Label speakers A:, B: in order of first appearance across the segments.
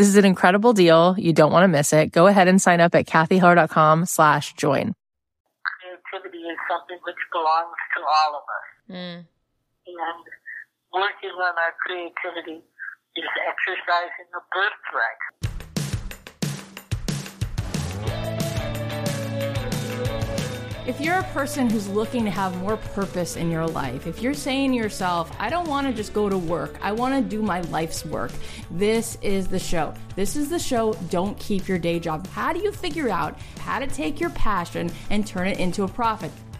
A: this is an incredible deal. You don't want to miss it. Go ahead and sign up at cathyheller.com slash join.
B: Creativity is something which belongs to all of us. Mm. And working on our creativity is exercising a birthright.
A: If you're a person who's looking to have more purpose in your life, if you're saying to yourself, I don't want to just go to work, I want to do my life's work, this is the show. This is the show, Don't Keep Your Day Job. How do you figure out how to take your passion and turn it into a profit?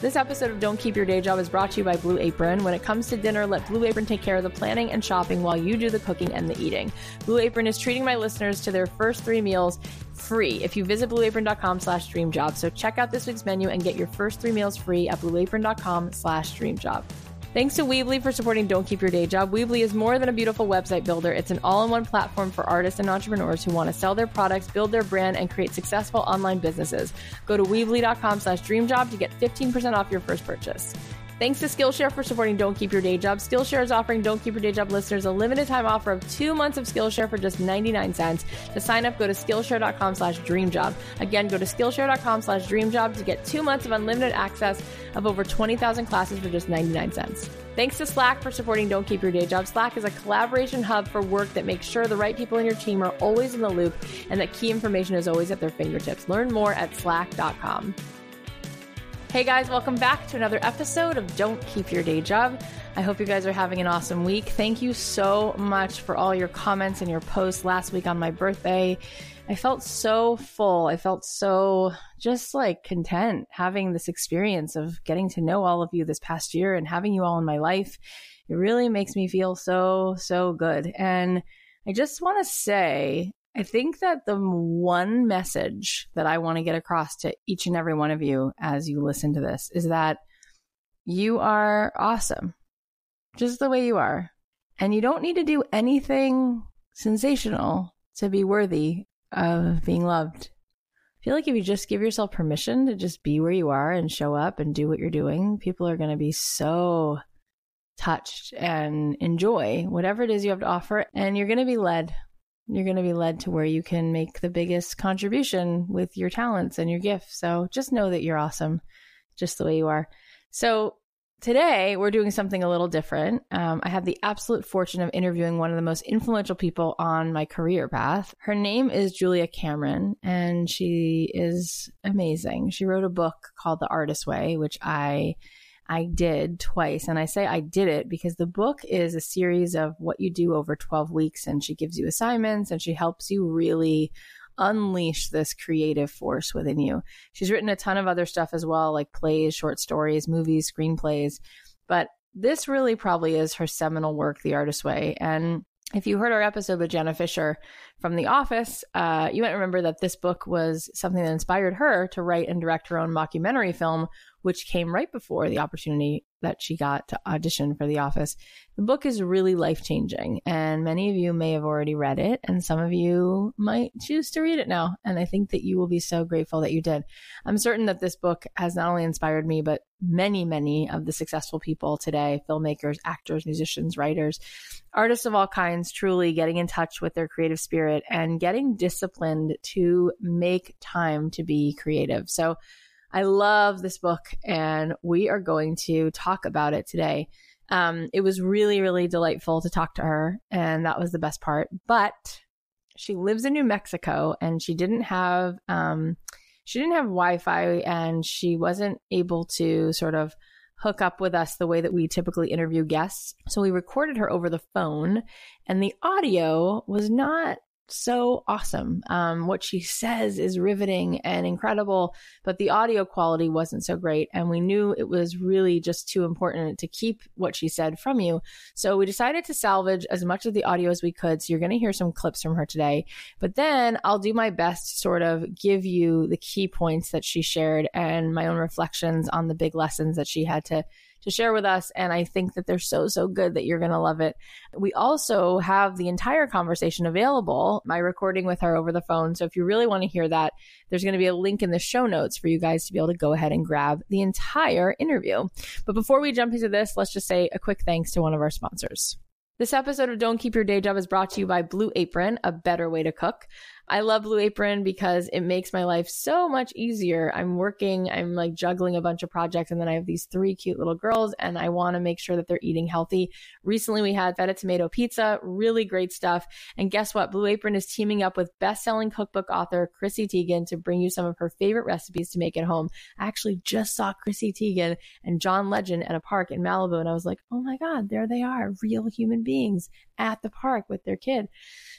A: This episode of Don't Keep Your Day Job is brought to you by Blue Apron. When it comes to dinner, let Blue Apron take care of the planning and shopping while you do the cooking and the eating. Blue Apron is treating my listeners to their first three meals free if you visit blueapron.com slash dreamjob. So check out this week's menu and get your first three meals free at blueapron.com slash dreamjob. Thanks to Weebly for supporting Don't Keep Your Day Job. Weebly is more than a beautiful website builder. It's an all-in-one platform for artists and entrepreneurs who want to sell their products, build their brand, and create successful online businesses. Go to Weebly.com slash dreamjob to get 15% off your first purchase. Thanks to Skillshare for supporting Don't Keep Your Day Job. Skillshare is offering Don't Keep Your Day Job listeners a limited time offer of two months of Skillshare for just 99 cents. To sign up, go to Skillshare.com slash dreamjob. Again, go to Skillshare.com slash dreamjob to get two months of unlimited access of over 20,000 classes for just 99 cents. Thanks to Slack for supporting Don't Keep Your Day Job. Slack is a collaboration hub for work that makes sure the right people in your team are always in the loop and that key information is always at their fingertips. Learn more at slack.com. Hey guys, welcome back to another episode of Don't Keep Your Day Job. I hope you guys are having an awesome week. Thank you so much for all your comments and your posts last week on my birthday. I felt so full. I felt so just like content having this experience of getting to know all of you this past year and having you all in my life. It really makes me feel so, so good. And I just want to say I think that the one message that I want to get across to each and every one of you as you listen to this is that you are awesome, just the way you are. And you don't need to do anything sensational to be worthy of being loved. I feel like if you just give yourself permission to just be where you are and show up and do what you're doing, people are going to be so touched and enjoy whatever it is you have to offer. And you're going to be led you're going to be led to where you can make the biggest contribution with your talents and your gifts. So just know that you're awesome just the way you are. So today we're doing something a little different. Um, I have the absolute fortune of interviewing one of the most influential people on my career path. Her name is Julia Cameron, and she is amazing. She wrote a book called The Artist Way, which I I did twice. And I say I did it because the book is a series of what you do over 12 weeks. And she gives you assignments and she helps you really unleash this creative force within you. She's written a ton of other stuff as well, like plays, short stories, movies, screenplays. But this really probably is her seminal work, The Artist Way. And if you heard our episode with Jenna Fischer from The Office, uh, you might remember that this book was something that inspired her to write and direct her own mockumentary film, which came right before the opportunity that she got to audition for The Office. The book is really life changing, and many of you may have already read it, and some of you might choose to read it now. And I think that you will be so grateful that you did. I'm certain that this book has not only inspired me, but many, many of the successful people today filmmakers, actors, musicians, writers, artists of all kinds truly getting in touch with their creative spirit and getting disciplined to make time to be creative. So, I love this book, and we are going to talk about it today. Um, it was really, really delightful to talk to her, and that was the best part. But she lives in New Mexico, and she didn't have um, she didn't have Wi Fi and she wasn't able to sort of hook up with us the way that we typically interview guests. So we recorded her over the phone, and the audio was not so awesome. Um, what she says is riveting and incredible, but the audio quality wasn't so great. And we knew it was really just too important to keep what she said from you. So we decided to salvage as much of the audio as we could. So you're going to hear some clips from her today. But then I'll do my best to sort of give you the key points that she shared and my own reflections on the big lessons that she had to to share with us. And I think that they're so, so good that you're going to love it. We also have the entire conversation available, my recording with her over the phone. So if you really want to hear that, there's going to be a link in the show notes for you guys to be able to go ahead and grab the entire interview. But before we jump into this, let's just say a quick thanks to one of our sponsors. This episode of Don't Keep Your Day Job is brought to you by Blue Apron, a better way to cook. I love Blue Apron because it makes my life so much easier. I'm working, I'm like juggling a bunch of projects, and then I have these three cute little girls, and I want to make sure that they're eating healthy. Recently, we had feta tomato pizza, really great stuff. And guess what? Blue Apron is teaming up with best selling cookbook author Chrissy Teigen to bring you some of her favorite recipes to make at home. I actually just saw Chrissy Teigen and John Legend at a park in Malibu, and I was like, oh my God, there they are, real human beings at the park with their kid.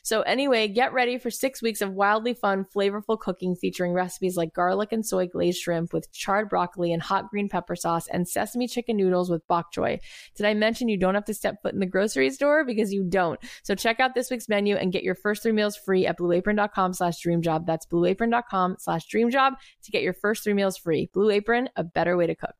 A: So, anyway, get ready for six weeks of wildly fun, flavorful cooking featuring recipes like garlic and soy glazed shrimp with charred broccoli and hot green pepper sauce and sesame chicken noodles with bok choy. Did I mention you don't have to step foot in the grocery store? Because you don't. So, check out this week's menu and get your first three meals free at blueapron.com slash dreamjob. That's blueapron.com slash dreamjob to get your first three meals free. Blue Apron, a better way to cook.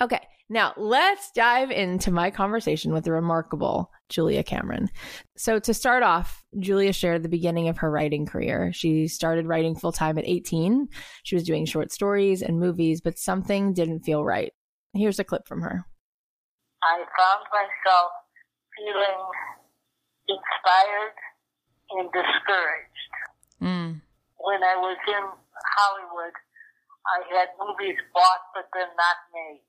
A: Okay, now let's dive into my conversation with the remarkable Julia Cameron. So, to start off, Julia shared the beginning of her writing career. She started writing full time at 18. She was doing short stories and movies, but something didn't feel right. Here's a clip from her.
B: I found myself feeling inspired and discouraged. Mm. When I was in Hollywood, I had movies bought but then not made.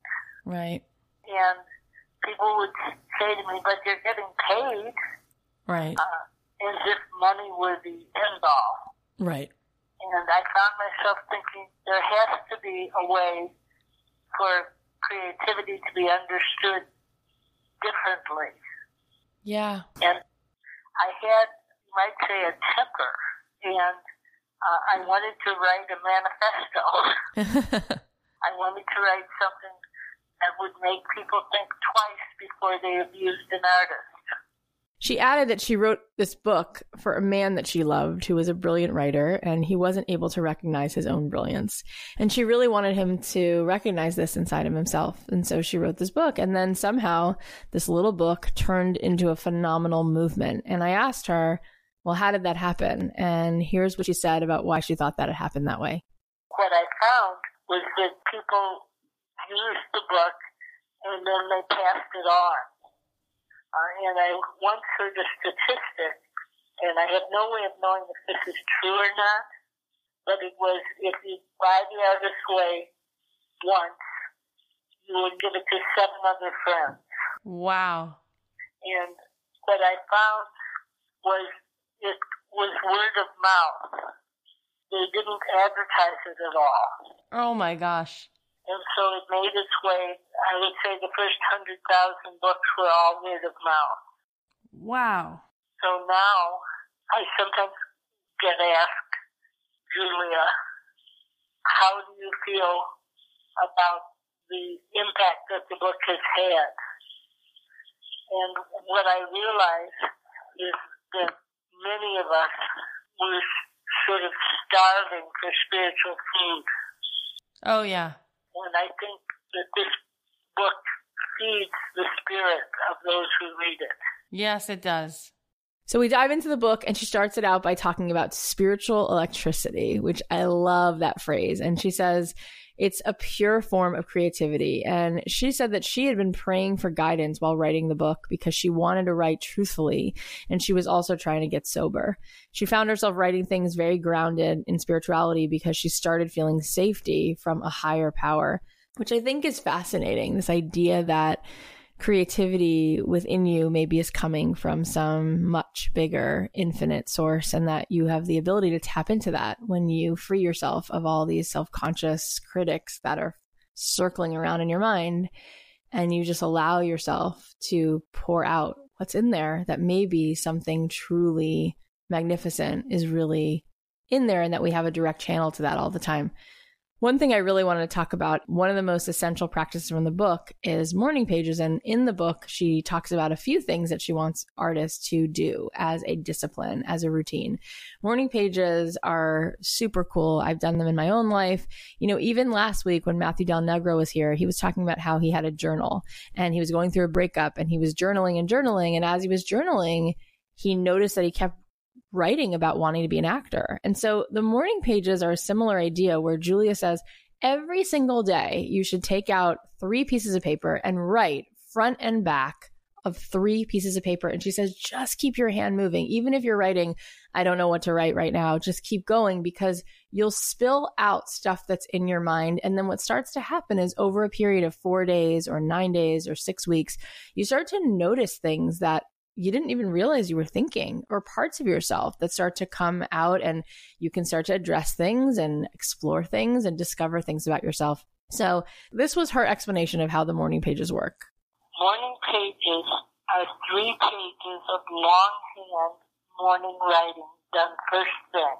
A: Right.
B: And people would say to me, but you're getting paid.
A: Right.
B: Uh, as if money were the end all.
A: Right.
B: And I found myself thinking there has to be a way for creativity to be understood differently.
A: Yeah.
B: And I had, you might say, a temper. And uh, I wanted to write a manifesto. I wanted to write something that would make people think twice before they abused an artist.
A: She added that she wrote this book for a man that she loved who was a brilliant writer and he wasn't able to recognize his own brilliance. And she really wanted him to recognize this inside of himself. And so she wrote this book. And then somehow this little book turned into a phenomenal movement. And I asked her, well, how did that happen? And here's what she said about why she thought that had happened that way.
B: What I found was that people used the book and then they passed it on. Uh, and I once heard a statistic, and I have no way of knowing if this is true or not, but it was if you buy the artist's way once, you would give it to seven other friends.
A: Wow.
B: And what I found was it was word of mouth. They didn't advertise it at all.
A: Oh my gosh.
B: And so it made its way. I would say the first 100,000 books were all word of mouth.
A: Wow.
B: So now I sometimes get asked, Julia, how do you feel about the impact that the book has had? And what I realize is that many of us were sort of starving for spiritual food.
A: Oh, yeah.
B: And I think that this book feeds the spirit of those who read it.
A: Yes, it does. So we dive into the book, and she starts it out by talking about spiritual electricity, which I love that phrase. And she says, it's a pure form of creativity. And she said that she had been praying for guidance while writing the book because she wanted to write truthfully. And she was also trying to get sober. She found herself writing things very grounded in spirituality because she started feeling safety from a higher power, which I think is fascinating. This idea that creativity within you maybe is coming from some much bigger infinite source and that you have the ability to tap into that when you free yourself of all these self-conscious critics that are circling around in your mind and you just allow yourself to pour out what's in there that maybe something truly magnificent is really in there and that we have a direct channel to that all the time. One thing I really wanted to talk about, one of the most essential practices from the book is morning pages. And in the book, she talks about a few things that she wants artists to do as a discipline, as a routine. Morning pages are super cool. I've done them in my own life. You know, even last week when Matthew Del Negro was here, he was talking about how he had a journal and he was going through a breakup and he was journaling and journaling. And as he was journaling, he noticed that he kept writing about wanting to be an actor. And so the morning pages are a similar idea where Julia says every single day you should take out three pieces of paper and write front and back of three pieces of paper. And she says, just keep your hand moving. Even if you're writing, I don't know what to write right now, just keep going because you'll spill out stuff that's in your mind. And then what starts to happen is over a period of four days or nine days or six weeks, you start to notice things that you didn't even realize you were thinking or parts of yourself that start to come out and you can start to address things and explore things and discover things about yourself. So this was her explanation of how the morning pages work.
B: Morning pages are three pages of longhand morning writing done first thing.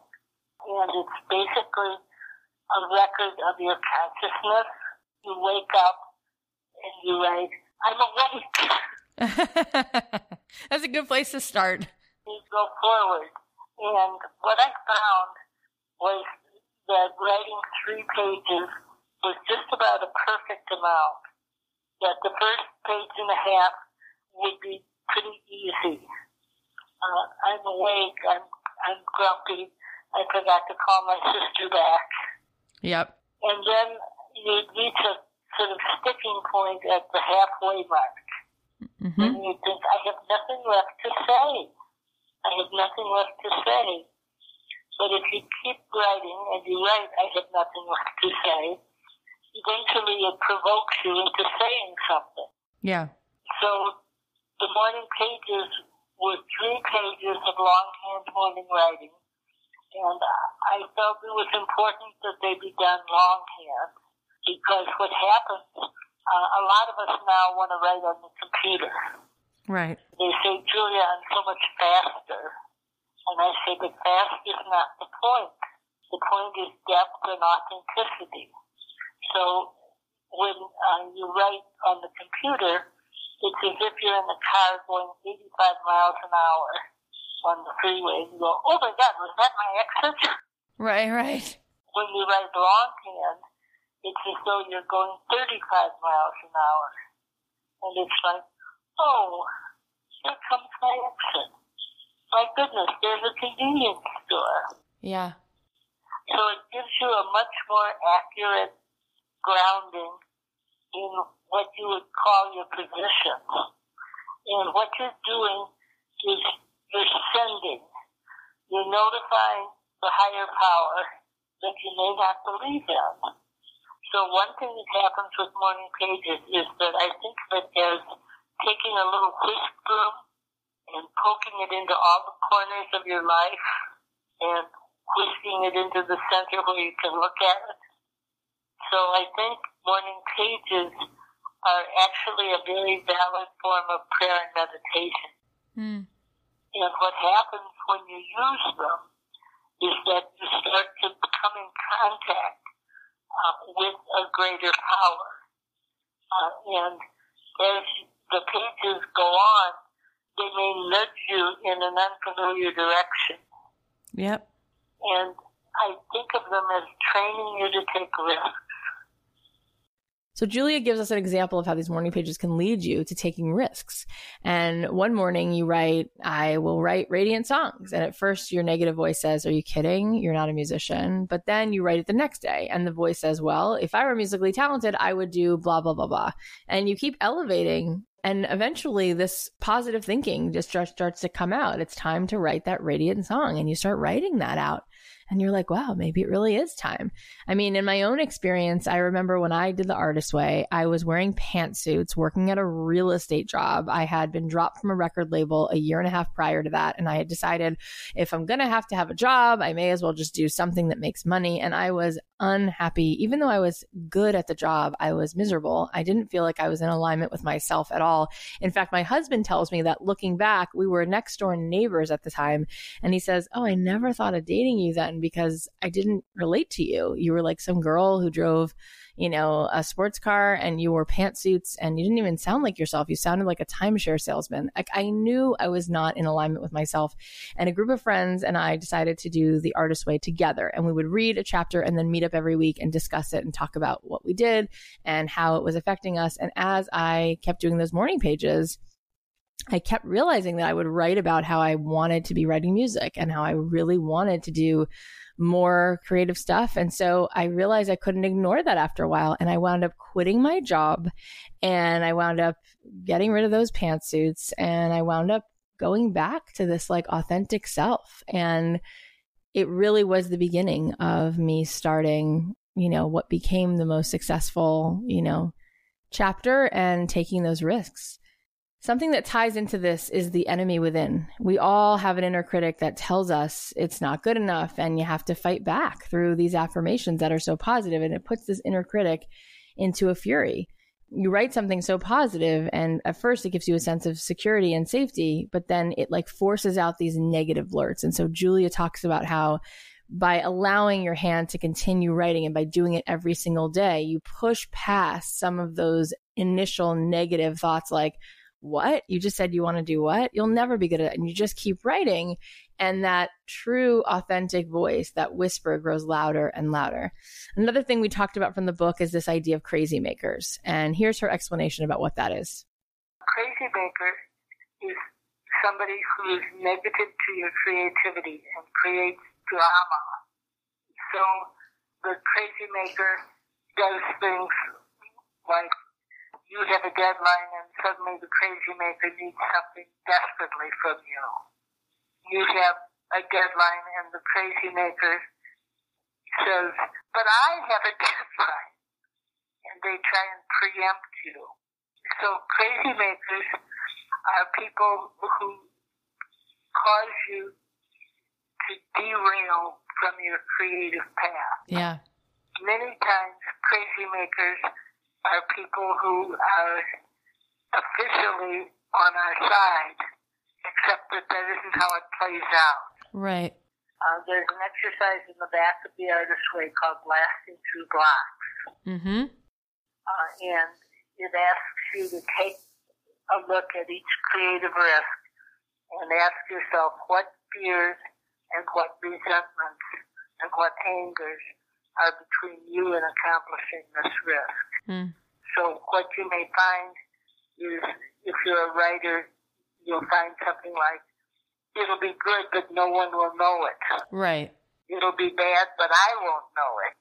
B: And it's basically a record of your consciousness. You wake up and you write, I'm awake.
A: That's a good place to start.
B: You go forward. And what I found was that writing three pages was just about a perfect amount. That the first page and a half would be pretty easy. Uh, I'm awake. I'm I'm grumpy. I forgot to call my sister back.
A: Yep.
B: And then you reach a sort of sticking point at the halfway mark. Mm-hmm. And you think, I have nothing left to say. I have nothing left to say. But if you keep writing and you write, I have nothing left to say, eventually it provokes you into saying something.
A: Yeah.
B: So the morning pages were three pages of longhand morning writing. And I felt it was important that they be done longhand because what happens uh, a lot of us now want to write on the computer.
A: Right.
B: They say, Julia, I'm so much faster. And I say, but fast is not the point. The point is depth and authenticity. So when uh, you write on the computer, it's as if you're in the car going 85 miles an hour on the freeway. and You go, oh my God, was that my exit?
A: Right, right.
B: When you write longhand, it's as though you're going 35 miles an hour. And it's like, oh, here comes my exit. My goodness, there's a convenience store.
A: Yeah.
B: So it gives you a much more accurate grounding in what you would call your position. And what you're doing is you're sending. You're notifying the higher power that you may not believe in so one thing that happens with morning pages is that I think of it as taking a little whisk broom and poking it into all the corners of your life and whisking it into the center where you can look at it. So I think morning pages are actually a very valid form of prayer and meditation. Mm. And what happens when you use them is that you start to come in contact uh, with a greater power. Uh, and as the pages go on, they may nudge you in an unfamiliar direction.
A: Yep.
B: And I think of them as training you to take risks.
A: So Julia gives us an example of how these morning pages can lead you to taking risks. And one morning you write, I will write radiant songs. And at first your negative voice says, Are you kidding? You're not a musician. But then you write it the next day and the voice says, Well, if I were musically talented, I would do blah, blah, blah, blah. And you keep elevating And eventually, this positive thinking just starts to come out. It's time to write that radiant song, and you start writing that out and you're like, wow, maybe it really is time. I mean, in my own experience, I remember when I did the artist way, I was wearing pantsuits, working at a real estate job. I had been dropped from a record label a year and a half prior to that. And I had decided if I'm going to have to have a job, I may as well just do something that makes money. And I was unhappy. Even though I was good at the job, I was miserable. I didn't feel like I was in alignment with myself at all. In fact, my husband tells me that looking back, we were next door neighbors at the time. And he says, Oh, I never thought of dating you then because I didn't relate to you. You were like some girl who drove, you know, a sports car and you wore pantsuits and you didn't even sound like yourself. You sounded like a timeshare salesman. Like I knew I was not in alignment with myself. And a group of friends and I decided to do the artist way together. And we would read a chapter and then meet up every week and discuss it and talk about what we did and how it was affecting us. And as I kept doing those morning pages, I kept realizing that I would write about how I wanted to be writing music and how I really wanted to do more creative stuff. And so I realized I couldn't ignore that after a while. And I wound up quitting my job and I wound up getting rid of those pantsuits and I wound up going back to this like authentic self. And it really was the beginning of me starting, you know, what became the most successful, you know, chapter and taking those risks. Something that ties into this is the enemy within. We all have an inner critic that tells us it's not good enough and you have to fight back through these affirmations that are so positive and it puts this inner critic into a fury. You write something so positive and at first it gives you a sense of security and safety, but then it like forces out these negative blurts. And so Julia talks about how by allowing your hand to continue writing and by doing it every single day, you push past some of those initial negative thoughts like, what? You just said you want to do what? You'll never be good at it. And you just keep writing. And that true, authentic voice, that whisper grows louder and louder. Another thing we talked about from the book is this idea of crazy makers. And here's her explanation about what that is.
B: Crazy maker is somebody who is negative to your creativity and creates drama. So the crazy maker does things like you have a deadline and suddenly the crazy maker needs something desperately from you. You have a deadline and the crazy maker says, but I have a deadline. And they try and preempt you. So crazy makers are people who cause you to derail from your creative path.
A: Yeah.
B: Many times crazy makers are people who are officially on our side, except that that isn't how it plays out.
A: Right.
B: Uh, there's an exercise in the back of the artist way called blasting through blocks.
A: Mm-hmm.
B: Uh, and it asks you to take a look at each creative risk and ask yourself what fears and what resentments and what angers are between you and accomplishing this risk.
A: Mm.
B: So what you may find is if you're a writer, you'll find something like, it'll be good, but no one will know it.
A: Right.
B: It'll be bad, but I won't know it.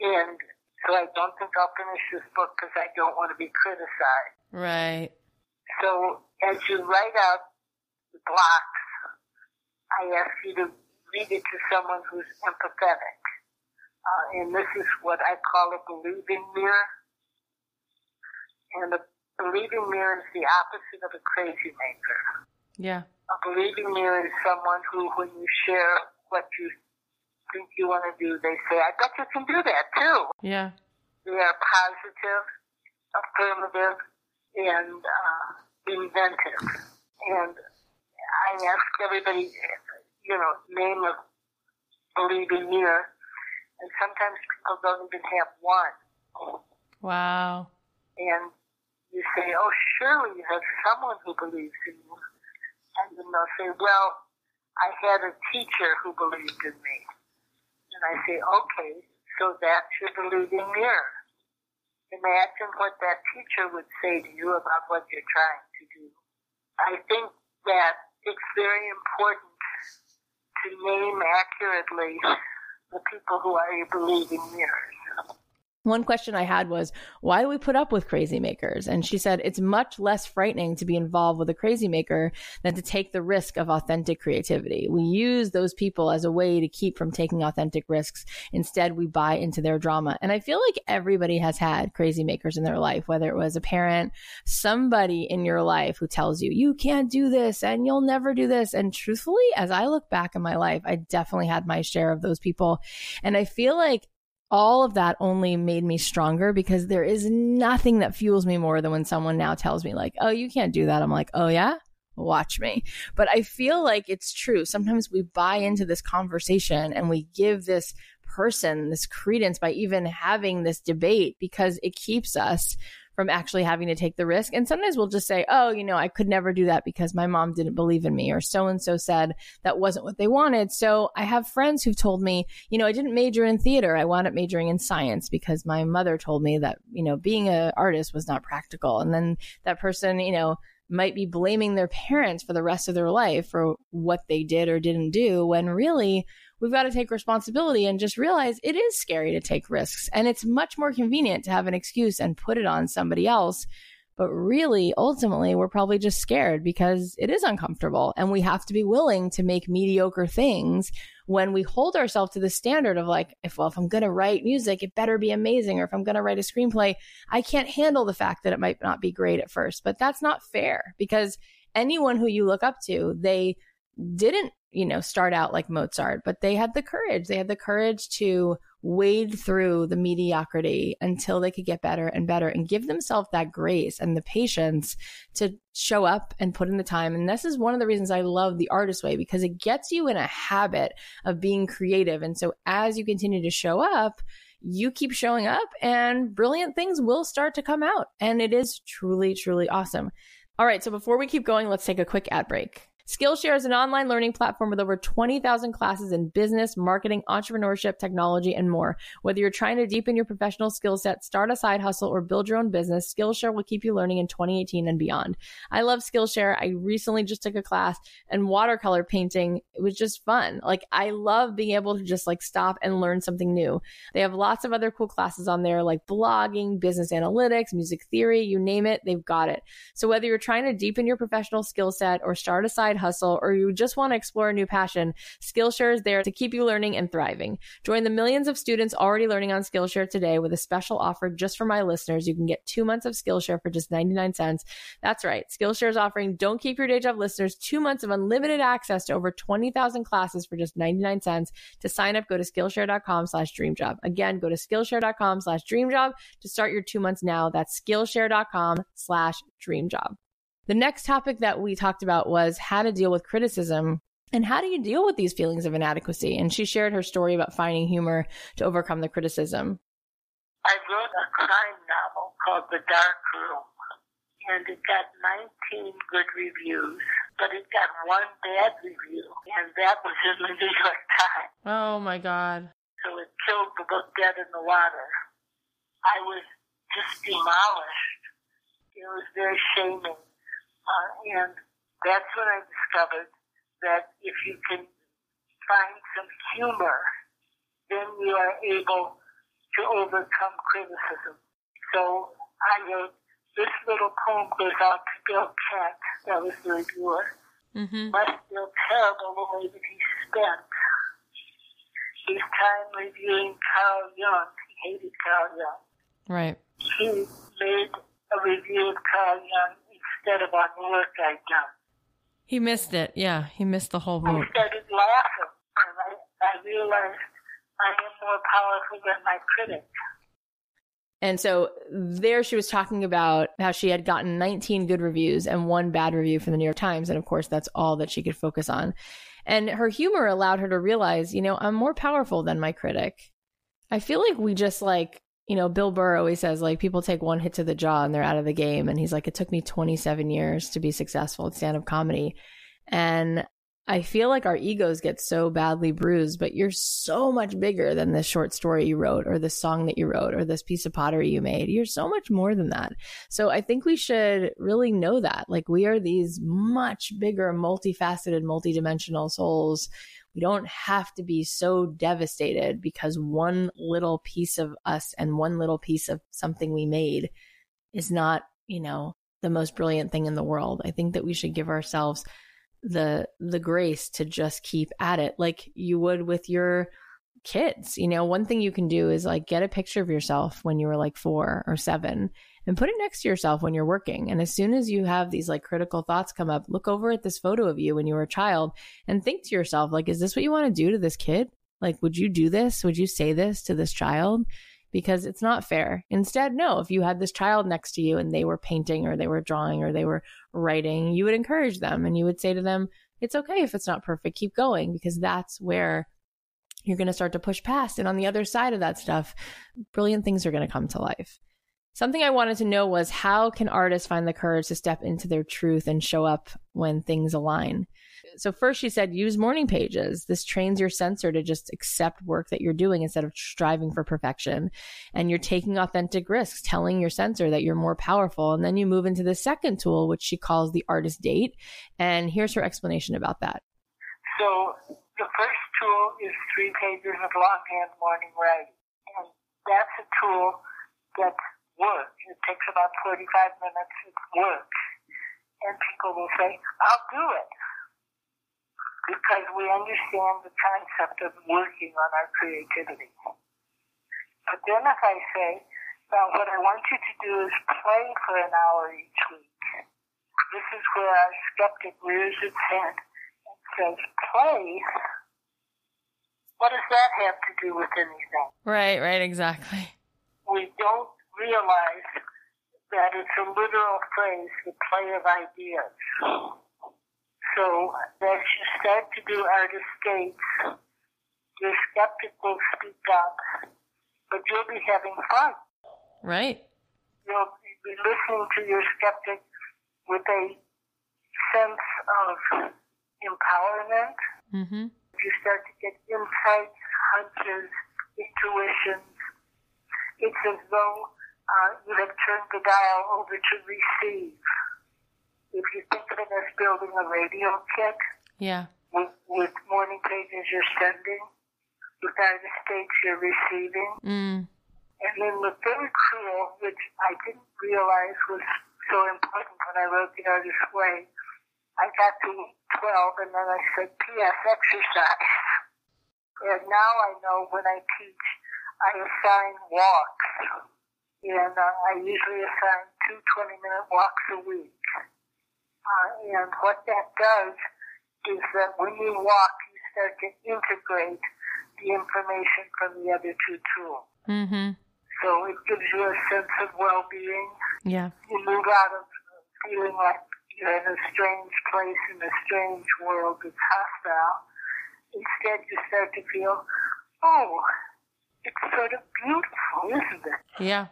B: And so I don't think I'll finish this book because I don't want to be criticized.
A: Right.
B: So as you write out the blocks, I ask you to read it to someone who's empathetic. Uh, and this is what I call a believing mirror. And a believing mirror is the opposite of a crazy maker.
A: Yeah.
B: A believing mirror is someone who, when you share what you think you want to do, they say, I bet you can do that too.
A: Yeah.
B: They are positive, affirmative, and uh, inventive. And I ask everybody, you know, name a believing mirror, and sometimes people don't even have one.
A: Wow.
B: And you say, oh, surely you have someone who believes in you. And then they'll say, well, I had a teacher who believed in me. And I say, okay, so that's your believing mirror. Imagine what that teacher would say to you about what you're trying to do. I think that it's very important to name accurately the people who are your believing mirrors.
A: One question I had was, why do we put up with crazy makers? And she said, it's much less frightening to be involved with a crazy maker than to take the risk of authentic creativity. We use those people as a way to keep from taking authentic risks. Instead, we buy into their drama. And I feel like everybody has had crazy makers in their life, whether it was a parent, somebody in your life who tells you, you can't do this and you'll never do this. And truthfully, as I look back in my life, I definitely had my share of those people. And I feel like all of that only made me stronger because there is nothing that fuels me more than when someone now tells me like, "Oh, you can't do that." I'm like, "Oh yeah? Watch me." But I feel like it's true. Sometimes we buy into this conversation and we give this person this credence by even having this debate because it keeps us from actually having to take the risk. And sometimes we'll just say, oh, you know, I could never do that because my mom didn't believe in me or so and so said that wasn't what they wanted. So I have friends who've told me, you know, I didn't major in theater. I wound up majoring in science because my mother told me that, you know, being an artist was not practical. And then that person, you know, might be blaming their parents for the rest of their life for what they did or didn't do when really we've got to take responsibility and just realize it is scary to take risks. And it's much more convenient to have an excuse and put it on somebody else. But really, ultimately, we're probably just scared because it is uncomfortable and we have to be willing to make mediocre things when we hold ourselves to the standard of like, if, well, if I'm going to write music, it better be amazing. Or if I'm going to write a screenplay, I can't handle the fact that it might not be great at first. But that's not fair because anyone who you look up to, they didn't you know, start out like Mozart, but they had the courage. They had the courage to wade through the mediocrity until they could get better and better and give themselves that grace and the patience to show up and put in the time. And this is one of the reasons I love the artist way because it gets you in a habit of being creative. And so as you continue to show up, you keep showing up and brilliant things will start to come out. And it is truly, truly awesome. All right. So before we keep going, let's take a quick ad break. Skillshare is an online learning platform with over 20,000 classes in business, marketing, entrepreneurship, technology, and more. Whether you're trying to deepen your professional skill set, start a side hustle, or build your own business, Skillshare will keep you learning in 2018 and beyond. I love Skillshare. I recently just took a class and watercolor painting. It was just fun. Like I love being able to just like stop and learn something new. They have lots of other cool classes on there like blogging, business analytics, music theory, you name it, they've got it. So whether you're trying to deepen your professional skill set or start a side hustle, or you just want to explore a new passion, Skillshare is there to keep you learning and thriving. Join the millions of students already learning on Skillshare today with a special offer just for my listeners. You can get two months of Skillshare for just 99 cents. That's right. Skillshare is offering Don't Keep Your Day Job listeners two months of unlimited access to over 20,000 classes for just 99 cents. To sign up, go to Skillshare.com slash dreamjob. Again, go to Skillshare.com slash dreamjob to start your two months now. That's Skillshare.com slash dreamjob. The next topic that we talked about was how to deal with criticism and how do you deal with these feelings of inadequacy? And she shared her story about finding humor to overcome the criticism.
B: I wrote a crime novel called The Dark Room, and it got 19 good reviews, but it got one bad review, and that was in the New York Times.
A: Oh my God.
B: So it killed the book dead in the water. I was just demolished. It was very shaming uh, and that's when I discovered that if you can find some humor, then you are able to overcome criticism. So I wrote this little poem goes out to Bill Kent, that was the reviewer. Mm-hmm. Must feel terrible the way that he spent his time reviewing Carl Jung. He hated Carl Jung.
A: Right.
B: He made a review of Carl Jung instead of on the work I'd done.
A: He missed it. Yeah, he missed the whole book. I
B: started laughing, and I, I realized I am more powerful than my critic.
A: And so there she was talking about how she had gotten 19 good reviews and one bad review from the New York Times. And of course, that's all that she could focus on. And her humor allowed her to realize, you know, I'm more powerful than my critic. I feel like we just like you know, Bill Burr always says like people take one hit to the jaw and they're out of the game. And he's like, it took me 27 years to be successful at stand up comedy. And I feel like our egos get so badly bruised, but you're so much bigger than this short story you wrote or this song that you wrote or this piece of pottery you made. You're so much more than that. So I think we should really know that. Like we are these much bigger, multifaceted, multidimensional souls we don't have to be so devastated because one little piece of us and one little piece of something we made is not, you know, the most brilliant thing in the world. I think that we should give ourselves the the grace to just keep at it like you would with your kids. You know, one thing you can do is like get a picture of yourself when you were like 4 or 7 and put it next to yourself when you're working. And as soon as you have these like critical thoughts come up, look over at this photo of you when you were a child and think to yourself like is this what you want to do to this kid? Like would you do this? Would you say this to this child? because it's not fair. Instead, no, if you had this child next to you and they were painting or they were drawing or they were writing, you would encourage them and you would say to them, it's okay if it's not perfect, keep going because that's where you're going to start to push past. And on the other side of that stuff, brilliant things are going to come to life. Something I wanted to know was how can artists find the courage to step into their truth and show up when things align? So first she said use morning pages. This trains your censor to just accept work that you're doing instead of striving for perfection. And you're taking authentic risks, telling your censor that you're more powerful. And then you move into the second tool, which she calls the artist date. And here's her explanation about that.
B: So the first tool is three pages of longhand morning writing. And that's a tool that works. It takes about 45 minutes. It works. And people will say, I'll do it because we understand the concept of working on our creativity. But then if I say, now what I want you to do is play for an hour each week, this is where our skeptic rears its head and says, play? What does that have to do with anything?
A: Right, right, exactly.
B: We don't realize that it's a literal phrase, the play of ideas. So as you start to do artist dates, your skeptic will speak up, but you'll be having fun.
A: Right.
B: You'll be listening to your skeptic with a sense of empowerment.
A: Mm-hmm.
B: You start to get insights, hunches, intuitions. It's as though uh, you have turned the dial over to receive if you think of it as building a radio kit,
A: yeah,
B: with, with morning pages you're sending, with the states you're receiving,
A: mm.
B: and then the third tool, which I didn't realize was so important when I wrote The Artist's Way, I got to 12 and then I said, P.S. exercise. And now I know when I teach, I assign walks. And uh, I usually assign two 20 minute walks a week. Uh, and what that does is that when you walk, you start to integrate the information from the other two tools.
A: Mm-hmm.
B: So it gives you a sense of well-being.
A: Yeah.
B: You move out of feeling like you're in a strange place in a strange world that's hostile. Instead, you start to feel, oh, it's sort of beautiful, isn't it?
A: Yeah.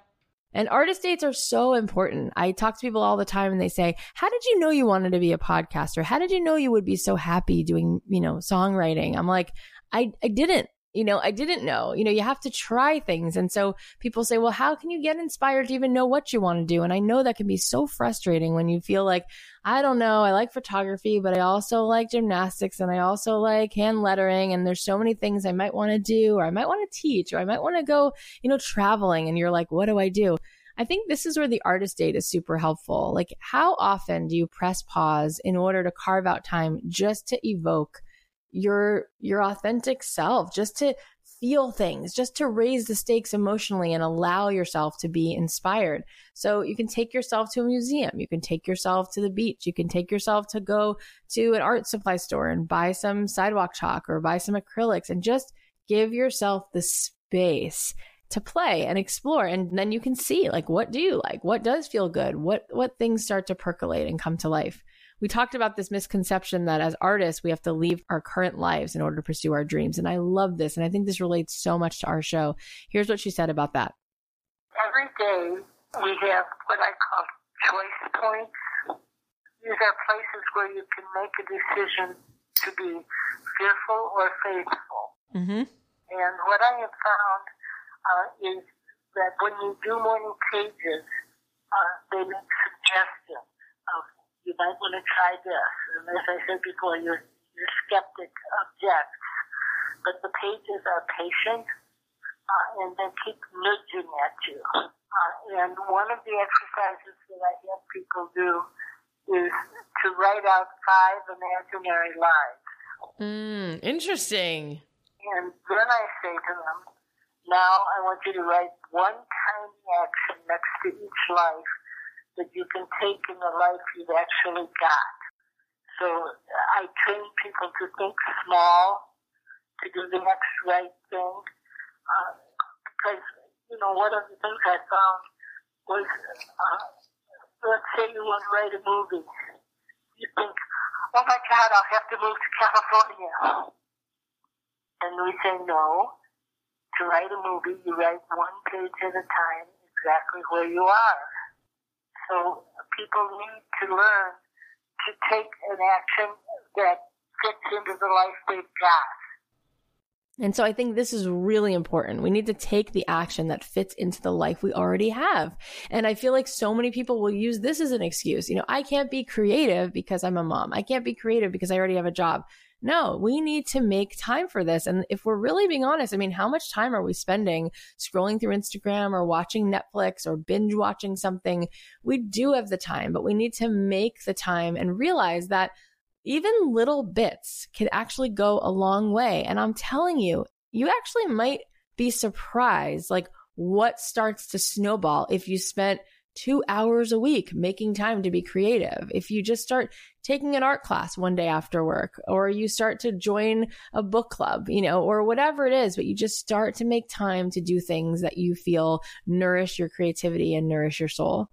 A: And artist dates are so important. I talk to people all the time and they say, How did you know you wanted to be a podcaster? How did you know you would be so happy doing, you know, songwriting? I'm like, I, I didn't you know, I didn't know. You know, you have to try things. And so people say, well, how can you get inspired to even know what you want to do? And I know that can be so frustrating when you feel like, I don't know, I like photography, but I also like gymnastics and I also like hand lettering. And there's so many things I might want to do, or I might want to teach, or I might want to go, you know, traveling. And you're like, what do I do? I think this is where the artist date is super helpful. Like, how often do you press pause in order to carve out time just to evoke your your authentic self just to feel things just to raise the stakes emotionally and allow yourself to be inspired. So you can take yourself to a museum. You can take yourself to the beach. You can take yourself to go to an art supply store and buy some sidewalk chalk or buy some acrylics and just give yourself the space to play and explore. And then you can see like what do you like? What does feel good? What what things start to percolate and come to life we talked about this misconception that as artists, we have to leave our current lives in order to pursue our dreams. And I love this. And I think this relates so much to our show. Here's what she said about that.
B: Every day we have what I call choice points. These are places where you can make a decision to be fearful or faithful.
A: Mm-hmm.
B: And what I have found uh, is that when you do morning pages, uh, they make suggestions you might want to try this. And as I said before, your, skeptic objects. But the pages are patient uh, and they keep nudging at you. Uh, and one of the exercises that I have people do is to write out five imaginary lives.
A: Mm, interesting.
B: And then I say to them, now I want you to write one tiny action next to each life that you can take in the life you've actually got. So I train people to think small, to do the next right thing, uh, because you know one of the things I found was, uh, let's say you want to write a movie, you think, oh my God, I'll have to move to California, and we say no. To write a movie, you write one page at a time, exactly where you are. So people need to learn to take an action that fits into the life they've got.
A: And so I think this is really important. We need to take the action that fits into the life we already have. And I feel like so many people will use this as an excuse. You know, I can't be creative because I'm a mom. I can't be creative because I already have a job. No, we need to make time for this. And if we're really being honest, I mean, how much time are we spending scrolling through Instagram or watching Netflix or binge watching something? We do have the time, but we need to make the time and realize that even little bits can actually go a long way. And I'm telling you, you actually might be surprised like what starts to snowball if you spent two hours a week making time to be creative. If you just start taking an art class one day after work, or you start to join a book club, you know, or whatever it is, but you just start to make time to do things that you feel nourish your creativity and nourish your soul.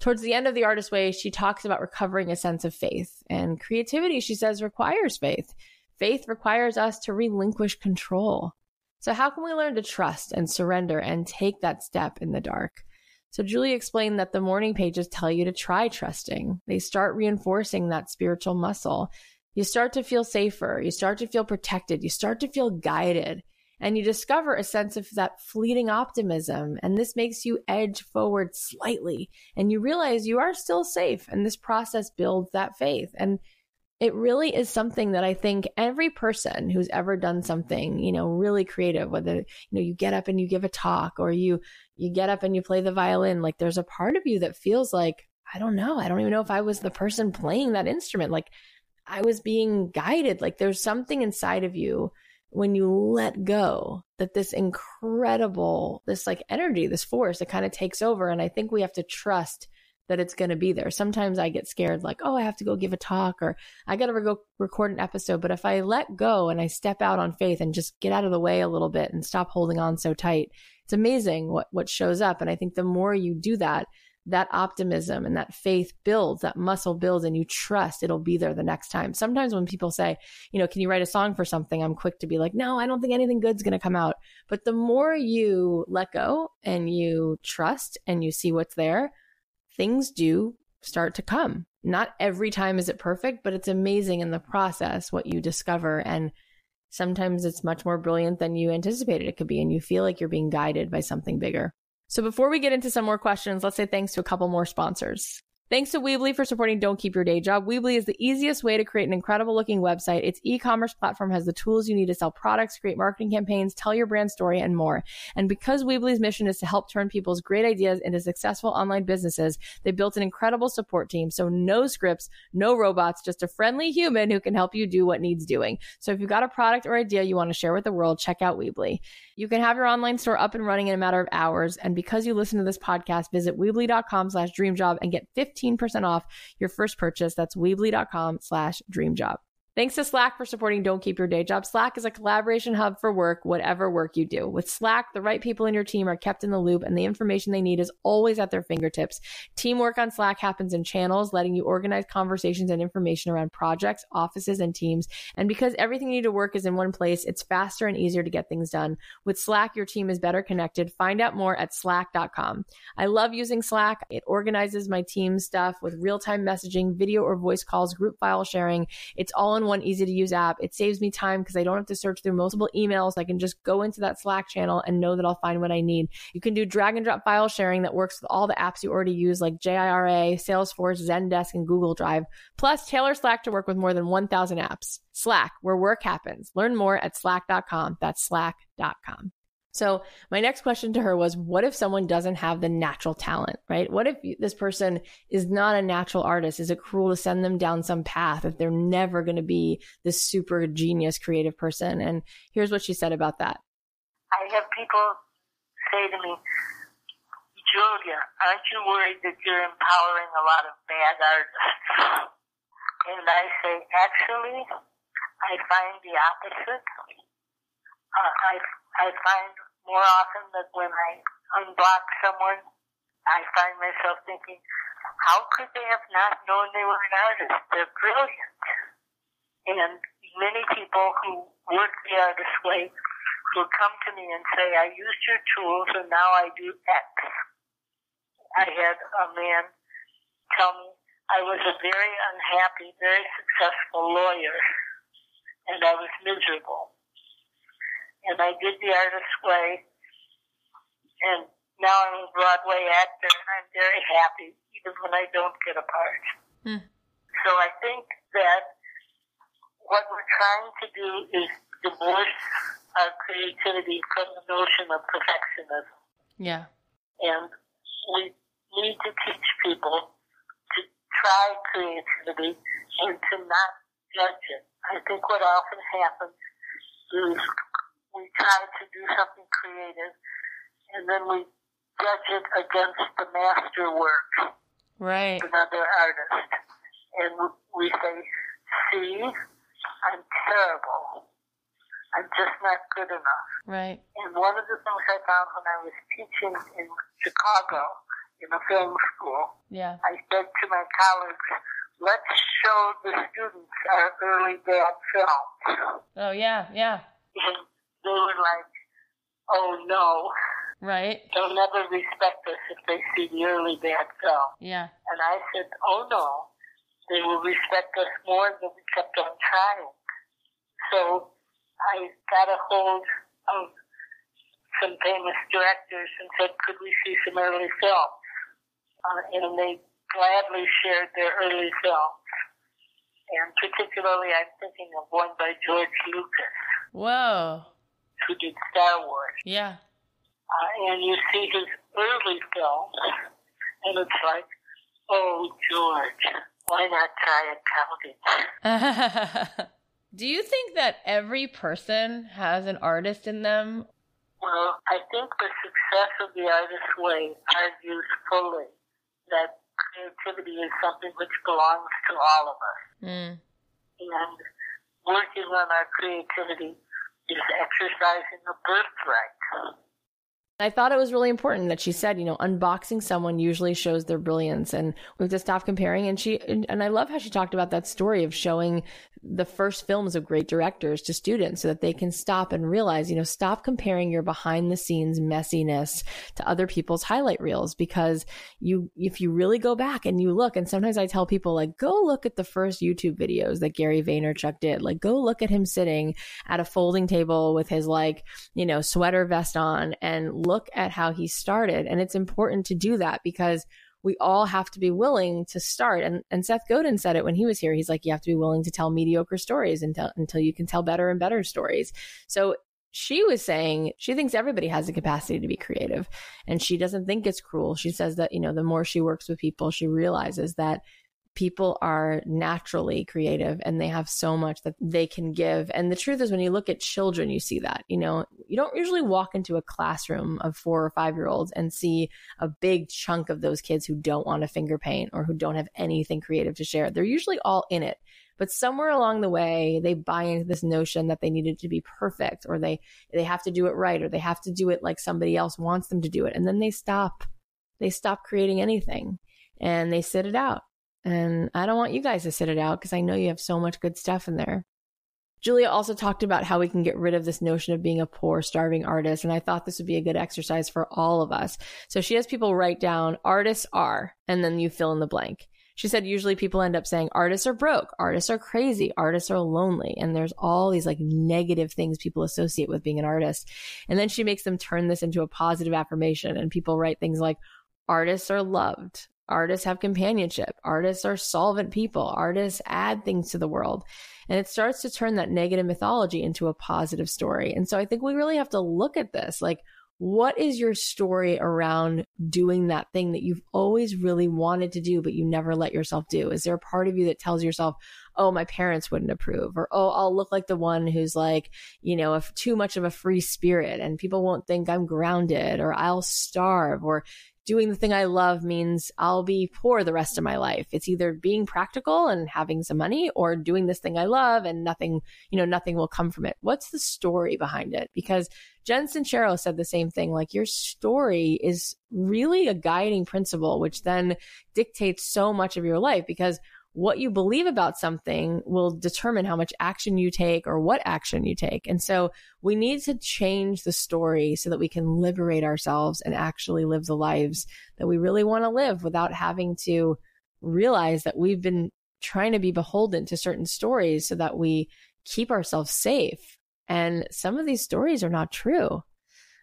A: Towards the end of The Artist Way, she talks about recovering a sense of faith. And creativity, she says, requires faith. Faith requires us to relinquish control. So, how can we learn to trust and surrender and take that step in the dark? So Julia explained that the morning pages tell you to try trusting. They start reinforcing that spiritual muscle. You start to feel safer. You start to feel protected. You start to feel guided and you discover a sense of that fleeting optimism. And this makes you edge forward slightly and you realize you are still safe. And this process builds that faith. And it really is something that I think every person who's ever done something, you know, really creative, whether, you know, you get up and you give a talk or you, you get up and you play the violin, like there's a part of you that feels like, I don't know. I don't even know if I was the person playing that instrument. Like I was being guided. Like there's something inside of you when you let go that this incredible, this like energy, this force, it kind of takes over. And I think we have to trust that it's going to be there. Sometimes I get scared, like, oh, I have to go give a talk or I got to go record an episode. But if I let go and I step out on faith and just get out of the way a little bit and stop holding on so tight, it's amazing what, what shows up. And I think the more you do that, that optimism and that faith builds, that muscle builds, and you trust it'll be there the next time. Sometimes when people say, you know, can you write a song for something? I'm quick to be like, no, I don't think anything good's going to come out. But the more you let go and you trust and you see what's there, things do start to come. Not every time is it perfect, but it's amazing in the process what you discover. And sometimes it's much more brilliant than you anticipated it could be. And you feel like you're being guided by something bigger. So before we get into some more questions, let's say thanks to a couple more sponsors. Thanks to Weebly for supporting Don't Keep Your Day Job. Weebly is the easiest way to create an incredible looking website. Its e-commerce platform has the tools you need to sell products, create marketing campaigns, tell your brand story, and more. And because Weebly's mission is to help turn people's great ideas into successful online businesses, they built an incredible support team. So no scripts, no robots, just a friendly human who can help you do what needs doing. So if you've got a product or idea you want to share with the world, check out Weebly. You can have your online store up and running in a matter of hours. And because you listen to this podcast, visit Weebly.com slash dreamjob and get 15 15% off your first purchase. That's Weebly.com slash dreamjob. Thanks to Slack for supporting Don't Keep Your Day Job. Slack is a collaboration hub for work, whatever work you do. With Slack, the right people in your team are kept in the loop and the information they need is always at their fingertips. Teamwork on Slack happens in channels, letting you organize conversations and information around projects, offices, and teams. And because everything you need to work is in one place, it's faster and easier to get things done. With Slack, your team is better connected. Find out more at slack.com. I love using Slack. It organizes my team stuff with real time messaging, video or voice calls, group file sharing. It's all in one easy to use app. It saves me time because I don't have to search through multiple emails. I can just go into that Slack channel and know that I'll find what I need. You can do drag and drop file sharing that works with all the apps you already use like JIRA, Salesforce, Zendesk, and Google Drive. Plus, tailor Slack to work with more than 1,000 apps. Slack, where work happens. Learn more at slack.com. That's slack.com. So my next question to her was, what if someone doesn't have the natural talent, right? What if this person is not a natural artist? Is it cruel to send them down some path if they're never going to be this super genius creative person? And here's what she said about that.
B: I have people say to me, Julia, aren't you worried that you're empowering a lot of bad artists? And I say, actually, I find the opposite. Uh, I, I find more often that when I unblock someone, I find myself thinking, how could they have not known they were an artist? They're brilliant. And many people who work the artist way will come to me and say, I used your tools and now I do X. I had a man tell me I was a very unhappy, very successful lawyer and I was miserable and I did the artist way, and now I'm a Broadway actor, and I'm very happy, even when I don't get a part. Hmm. So I think that what we're trying to do is divorce our creativity from the notion of perfectionism.
A: Yeah.
B: And we need to teach people to try creativity and to not judge it. I think what often happens is we try to do something creative, and then we judge it against the master work
A: right.
B: of another artist. And we say, see, I'm terrible. I'm just not good enough.
A: Right.
B: And one of the things I found when I was teaching in Chicago in a film school,
A: yeah.
B: I said to my colleagues, let's show the students our early bad films.
A: Oh, yeah, yeah.
B: And they were like, oh no.
A: Right.
B: They'll never respect us if they see the early bad film.
A: Yeah.
B: And I said, oh no. They will respect us more than we kept on trying. So I got a hold of some famous directors and said, could we see some early films? Uh, and they gladly shared their early films. And particularly, I'm thinking of one by George Lucas.
A: Whoa
B: who did Star Wars.
A: Yeah.
B: Uh, and you see his early films, and it's like, oh, George, why not try accounting?
A: Do you think that every person has an artist in them?
B: Well, I think the success of the artist way argues fully that creativity is something which belongs to all of us.
A: Mm.
B: And working on our creativity is exercising a birthright.
A: I thought it was really important that she said, you know, unboxing someone usually shows their brilliance and we have to stop comparing. And she, and I love how she talked about that story of showing the first films of great directors to students so that they can stop and realize, you know, stop comparing your behind the scenes messiness to other people's highlight reels because you, if you really go back and you look, and sometimes I tell people like, go look at the first YouTube videos that Gary Vaynerchuk did. Like, go look at him sitting at a folding table with his like, you know, sweater vest on and look at how he started. And it's important to do that because we all have to be willing to start. And, and Seth Godin said it when he was here. He's like, you have to be willing to tell mediocre stories until, until you can tell better and better stories. So she was saying she thinks everybody has the capacity to be creative and she doesn't think it's cruel. She says that, you know, the more she works with people, she realizes that people are naturally creative and they have so much that they can give. And the truth is, when you look at children, you see that. You know, you don't usually walk into a classroom of four or five year olds and see a big chunk of those kids who don't want to finger paint or who don't have anything creative to share. They're usually all in it. But somewhere along the way, they buy into this notion that they needed to be perfect or they, they have to do it right or they have to do it like somebody else wants them to do it. And then they stop, they stop creating anything and they sit it out and I don't want you guys to sit it out because I know you have so much good stuff in there. Julia also talked about how we can get rid of this notion of being a poor, starving artist. And I thought this would be a good exercise for all of us. So she has people write down artists are, and then you fill in the blank. She said usually people end up saying artists are broke, artists are crazy, artists are lonely. And there's all these like negative things people associate with being an artist. And then she makes them turn this into a positive affirmation. And people write things like artists are loved, artists have companionship, artists are solvent people, artists add things to the world. And it starts to turn that negative mythology into a positive story. And so I think we really have to look at this like, what is your story around doing that thing that you've always really wanted to do, but you never let yourself do? Is there a part of you that tells yourself, oh, my parents wouldn't approve, or oh, I'll look like the one who's like, you know, if too much of a free spirit and people won't think I'm grounded, or I'll starve, or doing the thing I love means I'll be poor the rest of my life. It's either being practical and having some money or doing this thing I love and nothing, you know, nothing will come from it. What's the story behind it? Because Jen Sincero said the same thing. Like your story is really a guiding principle, which then dictates so much of your life because what you believe about something will determine how much action you take or what action you take. And so we need to change the story so that we can liberate ourselves and actually live the lives that we really want to live without having to realize that we've been trying to be beholden to certain stories so that we keep ourselves safe. And some of these stories are not true.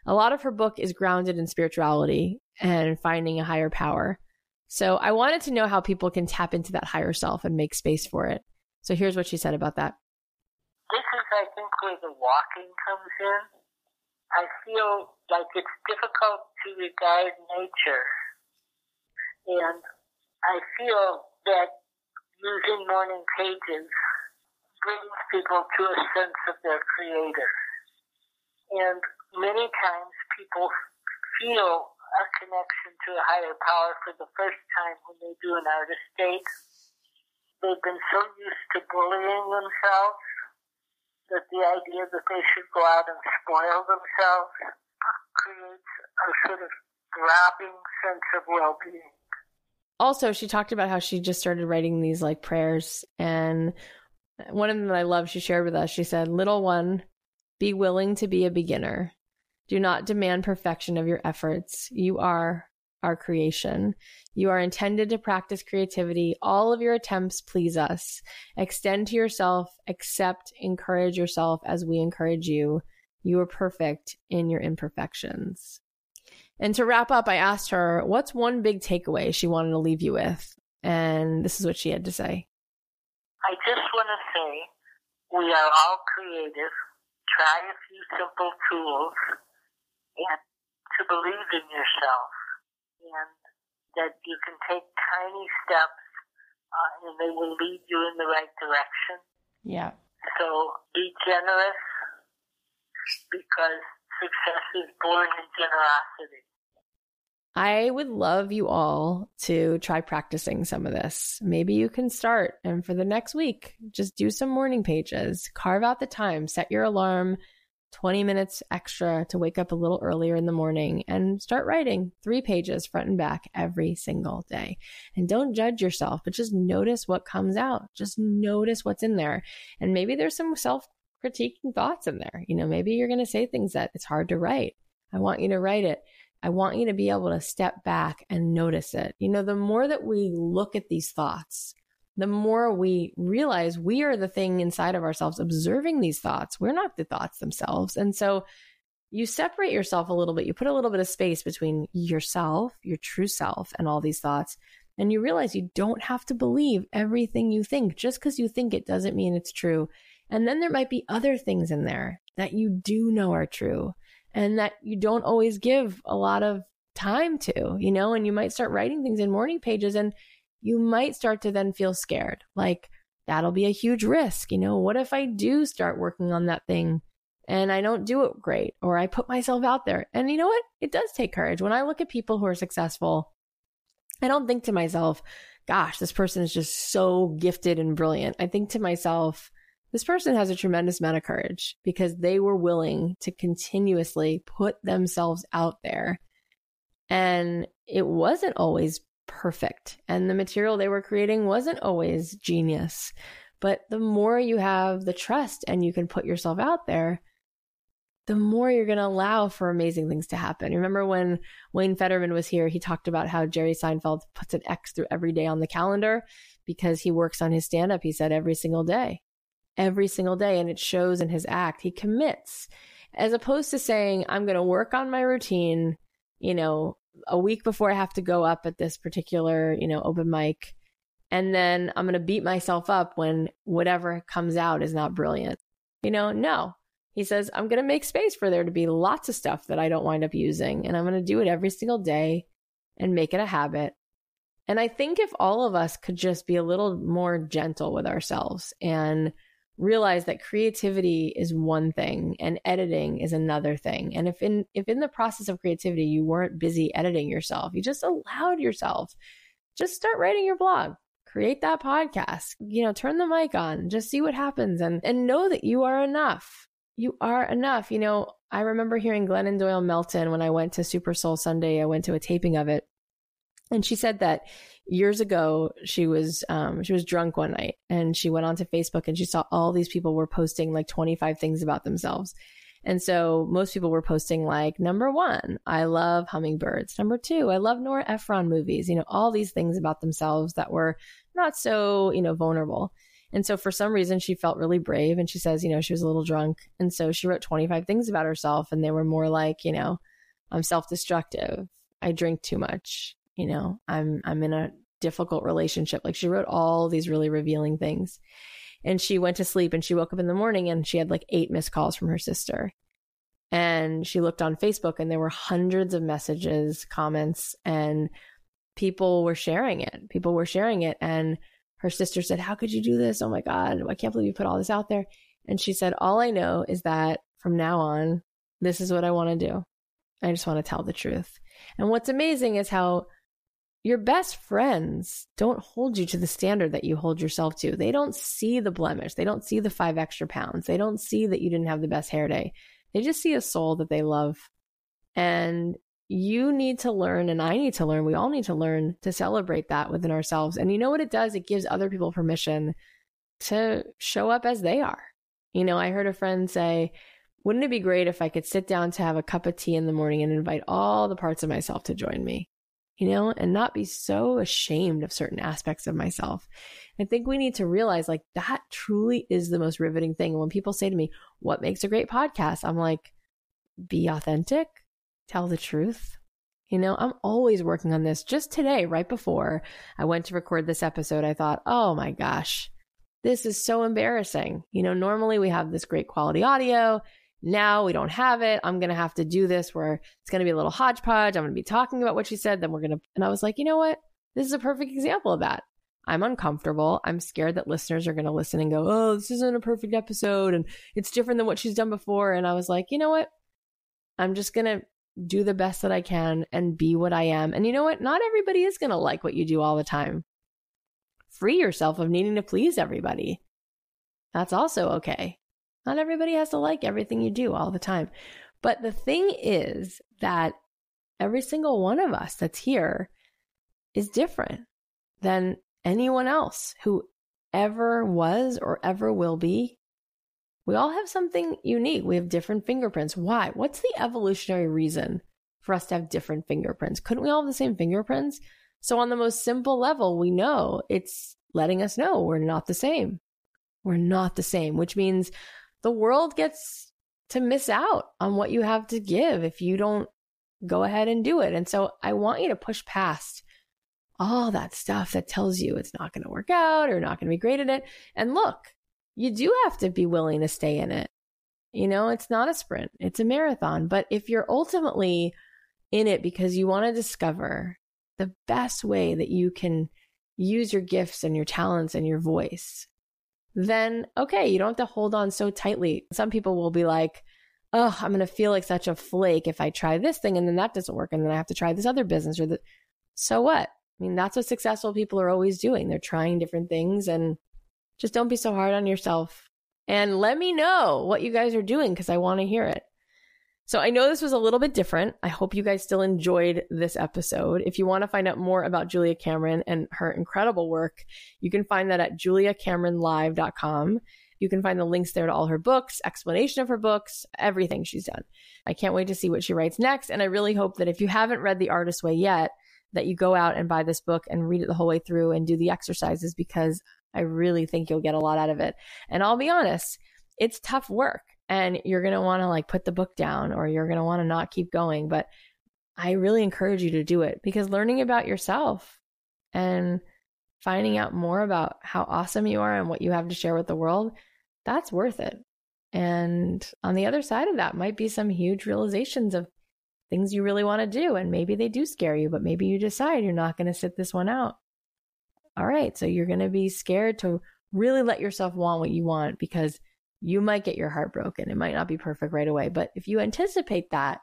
A: A lot of her book is grounded in spirituality and finding a higher power. So I wanted to know how people can tap into that higher self and make space for it. So here's what she said about that.
B: This is, I think, where the walking comes in. I feel like it's difficult to regard nature. And I feel that using morning pages brings people to a sense of their creator. And many times people feel a connection to a higher power for the first time when they do an artist date. They've been so used to bullying themselves that the idea that they should go out and spoil themselves creates a sort of throbbing sense of well-being.
A: Also, she talked about how she just started writing these like prayers and one of them that I love she shared with us. She said, "Little one, be willing to be a beginner. Do not demand perfection of your efforts. You are our creation. You are intended to practice creativity. All of your attempts please us. Extend to yourself, accept, encourage yourself as we encourage you. You are perfect in your imperfections. And to wrap up, I asked her, what's one big takeaway she wanted to leave you with? And this is what she had to say.
B: I just want to say we are all creative. Try a few simple tools and to believe in yourself and that you can take tiny steps uh, and they will lead you in the right direction.
A: Yeah.
B: So be generous because success is born in generosity.
A: I would love you all to try practicing some of this. Maybe you can start and for the next week, just do some morning pages, carve out the time, set your alarm, 20 minutes extra to wake up a little earlier in the morning and start writing three pages front and back every single day. And don't judge yourself, but just notice what comes out. Just notice what's in there. And maybe there's some self critiquing thoughts in there. You know, maybe you're going to say things that it's hard to write. I want you to write it. I want you to be able to step back and notice it. You know, the more that we look at these thoughts, the more we realize we are the thing inside of ourselves observing these thoughts. We're not the thoughts themselves. And so you separate yourself a little bit. You put a little bit of space between yourself, your true self, and all these thoughts. And you realize you don't have to believe everything you think. Just because you think it doesn't mean it's true. And then there might be other things in there that you do know are true and that you don't always give a lot of time to, you know, and you might start writing things in morning pages and you might start to then feel scared. Like, that'll be a huge risk. You know, what if I do start working on that thing and I don't do it great or I put myself out there? And you know what? It does take courage. When I look at people who are successful, I don't think to myself, gosh, this person is just so gifted and brilliant. I think to myself, this person has a tremendous amount of courage because they were willing to continuously put themselves out there. And it wasn't always perfect and the material they were creating wasn't always genius. But the more you have the trust and you can put yourself out there, the more you're going to allow for amazing things to happen. Remember when Wayne Federman was here, he talked about how Jerry Seinfeld puts an X through every day on the calendar because he works on his stand up, he said, every single day, every single day. And it shows in his act. He commits as opposed to saying, I'm going to work on my routine, you know, a week before I have to go up at this particular, you know, open mic. And then I'm going to beat myself up when whatever comes out is not brilliant. You know, no, he says, I'm going to make space for there to be lots of stuff that I don't wind up using. And I'm going to do it every single day and make it a habit. And I think if all of us could just be a little more gentle with ourselves and realize that creativity is one thing and editing is another thing. And if in if in the process of creativity you weren't busy editing yourself, you just allowed yourself just start writing your blog. Create that podcast. You know, turn the mic on, just see what happens and and know that you are enough you are enough. You know, I remember hearing Glennon Doyle Melton when I went to Super Soul Sunday. I went to a taping of it, and she said that years ago she was um, she was drunk one night and she went onto Facebook and she saw all these people were posting like 25 things about themselves. And so most people were posting like number one, I love hummingbirds. Number two, I love Nora Ephron movies. You know, all these things about themselves that were not so you know vulnerable. And so for some reason, she felt really brave. And she says, you know, she was a little drunk. And so she wrote 25 things about herself. And they were more like, you know, I'm self destructive. I drink too much. You know, I'm, I'm in a difficult relationship. Like she wrote all these really revealing things. And she went to sleep and she woke up in the morning and she had like eight missed calls from her sister. And she looked on Facebook and there were hundreds of messages, comments, and people were sharing it. People were sharing it. And her sister said, How could you do this? Oh my God, I can't believe you put all this out there. And she said, All I know is that from now on, this is what I want to do. I just want to tell the truth. And what's amazing is how your best friends don't hold you to the standard that you hold yourself to. They don't see the blemish. They don't see the five extra pounds. They don't see that you didn't have the best hair day. They just see a soul that they love. And you need to learn and I need to learn, we all need to learn to celebrate that within ourselves. And you know what it does? It gives other people permission to show up as they are. You know, I heard a friend say, wouldn't it be great if I could sit down to have a cup of tea in the morning and invite all the parts of myself to join me? You know, and not be so ashamed of certain aspects of myself. I think we need to realize like that truly is the most riveting thing. When people say to me, What makes a great podcast? I'm like, Be authentic, tell the truth. You know, I'm always working on this. Just today, right before I went to record this episode, I thought, oh my gosh, this is so embarrassing. You know, normally we have this great quality audio. Now we don't have it. I'm going to have to do this where it's going to be a little hodgepodge. I'm going to be talking about what she said. Then we're going to, and I was like, you know what? This is a perfect example of that. I'm uncomfortable. I'm scared that listeners are going to listen and go, oh, this isn't a perfect episode and it's different than what she's done before. And I was like, you know what? I'm just going to do the best that I can and be what I am. And you know what? Not everybody is going to like what you do all the time. Free yourself of needing to please everybody. That's also okay. Not everybody has to like everything you do all the time. But the thing is that every single one of us that's here is different than anyone else who ever was or ever will be we all have something unique. We have different fingerprints. Why? What's the evolutionary reason for us to have different fingerprints? Couldn't we all have the same fingerprints? So, on the most simple level, we know it's letting us know we're not the same. We're not the same, which means the world gets to miss out on what you have to give if you don't go ahead and do it. And so, I want you to push past all that stuff that tells you it's not going to work out or not going to be great at it. And look, you do have to be willing to stay in it. You know, it's not a sprint, it's a marathon. But if you're ultimately in it because you want to discover the best way that you can use your gifts and your talents and your voice, then okay, you don't have to hold on so tightly. Some people will be like, oh, I'm going to feel like such a flake if I try this thing and then that doesn't work and then I have to try this other business or the. So what? I mean, that's what successful people are always doing. They're trying different things and just don't be so hard on yourself. And let me know what you guys are doing because I want to hear it. So I know this was a little bit different. I hope you guys still enjoyed this episode. If you want to find out more about Julia Cameron and her incredible work, you can find that at juliacameronlive.com. You can find the links there to all her books, explanation of her books, everything she's done. I can't wait to see what she writes next. And I really hope that if you haven't read The Artist Way yet, that you go out and buy this book and read it the whole way through and do the exercises because I really think you'll get a lot out of it. And I'll be honest, it's tough work and you're going to want to like put the book down or you're going to want to not keep going. But I really encourage you to do it because learning about yourself and finding out more about how awesome you are and what you have to share with the world, that's worth it. And on the other side of that might be some huge realizations of things you really want to do. And maybe they do scare you, but maybe you decide you're not going to sit this one out. All right. So you're going to be scared to really let yourself want what you want because you might get your heart broken. It might not be perfect right away. But if you anticipate that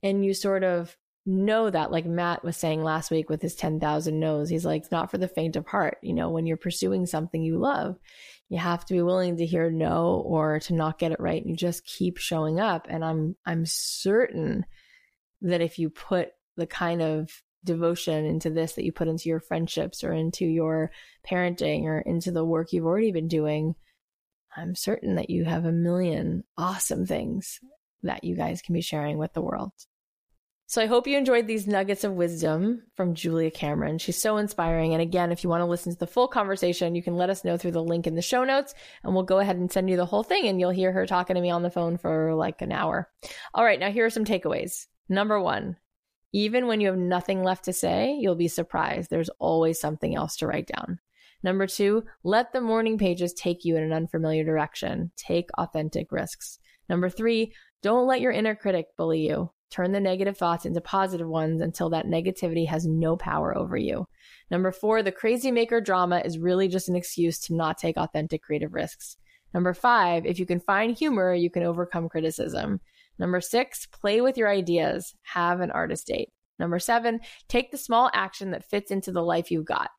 A: and you sort of know that, like Matt was saying last week with his 10,000 no's, he's like, it's not for the faint of heart. You know, when you're pursuing something you love, you have to be willing to hear no or to not get it right. And you just keep showing up. And I'm, I'm certain that if you put the kind of devotion into this that you put into your friendships or into your parenting or into the work you've already been doing, I'm certain that you have a million awesome things that you guys can be sharing with the world. So I hope you enjoyed these nuggets of wisdom from Julia Cameron. She's so inspiring. And again, if you want to listen to the full conversation, you can let us know through the link in the show notes and we'll go ahead and send you the whole thing and you'll hear her talking to me on the phone for like an hour. All right. Now here are some takeaways. Number one, even when you have nothing left to say, you'll be surprised. There's always something else to write down. Number two, let the morning pages take you in an unfamiliar direction. Take authentic risks. Number three, don't let your inner critic bully you. Turn the negative thoughts into positive ones until that negativity has no power over you. Number four, the crazy maker drama is really just an excuse to not take authentic creative risks. Number five, if you can find humor, you can overcome criticism. Number six, play with your ideas. Have an artist date. Number seven, take the small action that fits into the life you've got.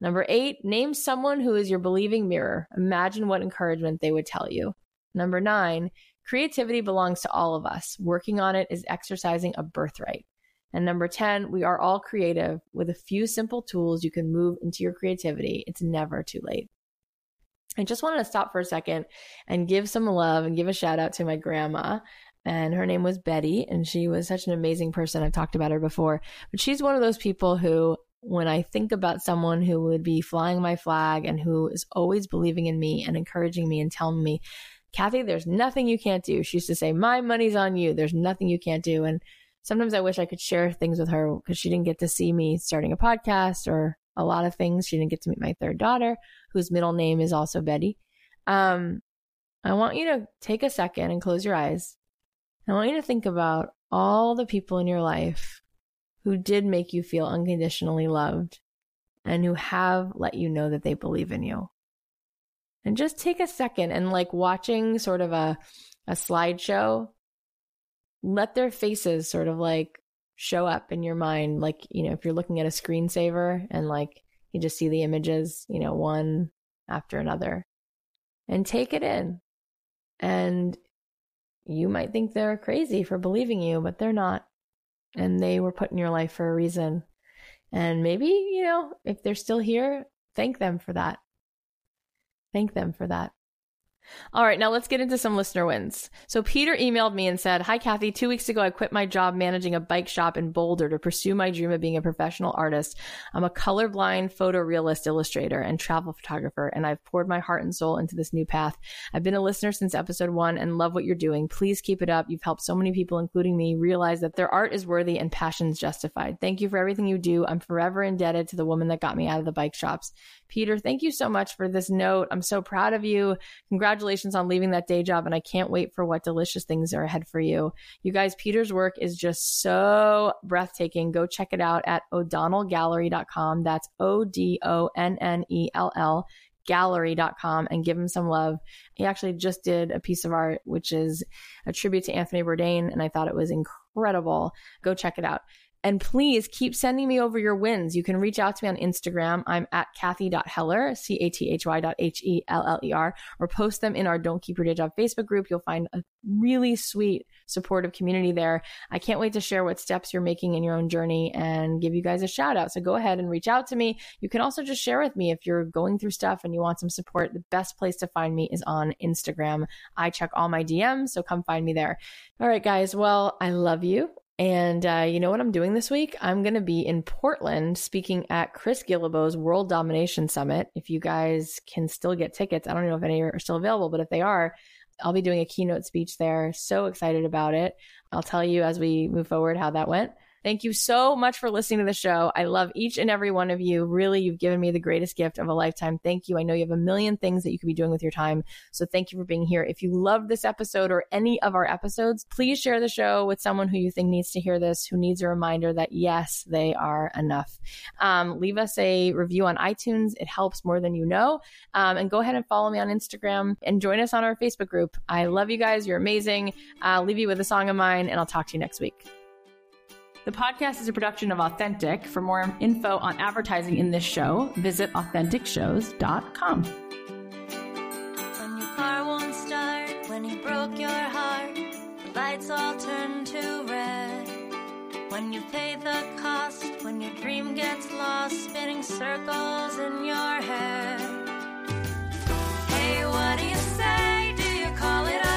A: Number eight, name someone who is your believing mirror. Imagine what encouragement they would tell you. Number nine, creativity belongs to all of us. Working on it is exercising a birthright. And number 10, we are all creative. With a few simple tools, you can move into your creativity. It's never too late. I just wanted to stop for a second and give some love and give a shout out to my grandma and her name was Betty, and she was such an amazing person. I've talked about her before, but she's one of those people who, when I think about someone who would be flying my flag and who is always believing in me and encouraging me and telling me, Cathy, there's nothing you can't do. She used to say, My money's on you. There's nothing you can't do. And sometimes I wish I could share things with her because she didn't get to see me starting a podcast or a lot of things. She didn't get to meet my third daughter, whose middle name is also Betty. Um, I want you to take a second and close your eyes I want you to think about all the people in your life who did make you feel unconditionally loved and who have let you know that they believe in you. And just take a second and like watching sort of a, a slideshow, let their faces sort of like show up in your mind. Like, you know, if you're looking at a screensaver and like you just see the images, you know, one after another and take it in. And you might think they're crazy for believing you, but they're not. And they were put in your life for a reason. And maybe, you know, if they're still here, thank them for that. Thank them for that. All right, now let's get into some listener wins. So Peter emailed me and said, Hi, Cathy. Two weeks ago, I quit my job managing a bike shop in Boulder to pursue my dream of being a professional artist. I'm a colorblind photorealist illustrator and travel photographer, and I've poured my heart and soul into this new path. I've been a listener since episode one and love what you're doing. Please keep it up. You've helped so many people, including me, realize that their art is worthy and passions justified. Thank you for everything you do. I'm forever indebted to the woman that got me out of the bike shops. Peter, thank you so much for this note. I'm so proud of you. Congratulations on leaving that day job. And I can't wait for what delicious things are ahead for you. You guys, Peter's work is just so breathtaking. Go check it out at o'donnellgallery.com. That's O D O N N E L L gallery.com and give him some love. He actually just did a piece of art, which is a tribute to Anthony Bourdain, and I thought it was incredible. Go check it out. And please keep sending me over your wins. You can reach out to me on Instagram. I'm at Cathy.Heller, C A T H Y dot H E L L E R, or post them in our Don't Keep Your Day Job Facebook group. You'll find a really sweet, supportive community there. I can't wait to share what steps you're making in your own journey and give you guys a shout out. So go ahead and reach out to me. You can also just share with me if you're going through stuff and you want some support. The best place to find me is on Instagram. I check all my DMs, so come find me there. All right, guys. Well, I love you. And uh, you know what I'm doing this week? I'm going to be in Portland speaking at Chris Guillebeau's World Domination Summit. If you guys can still get tickets, I don't know if any are still available, but if they are, I'll be doing a keynote speech there. So excited about it. I'll tell you as we move forward how that went. Thank you so much for listening to the show. I love each and every one of you. Really, you've given me the greatest gift of a lifetime. Thank you. I know you have a million things that you could be doing with your time. So thank you for being here. If you love this episode or any of our episodes, please share the show with someone who you think needs to hear this, who needs a reminder that yes, they are enough. Um, leave us a review on iTunes. It helps more than you know. Um, and go ahead and follow me on Instagram and join us on our Facebook group. I love you guys. You're amazing. I'll leave you with a song of mine and I'll talk to you next week. The podcast is a production of Authentic. For more info on advertising in this show, visit AuthenticShows.com.
C: When your car won't start, when he broke your heart, the lights all turn to red. When you pay the cost, when your dream gets lost, spinning circles in your head. Hey, what do you say? Do you call it?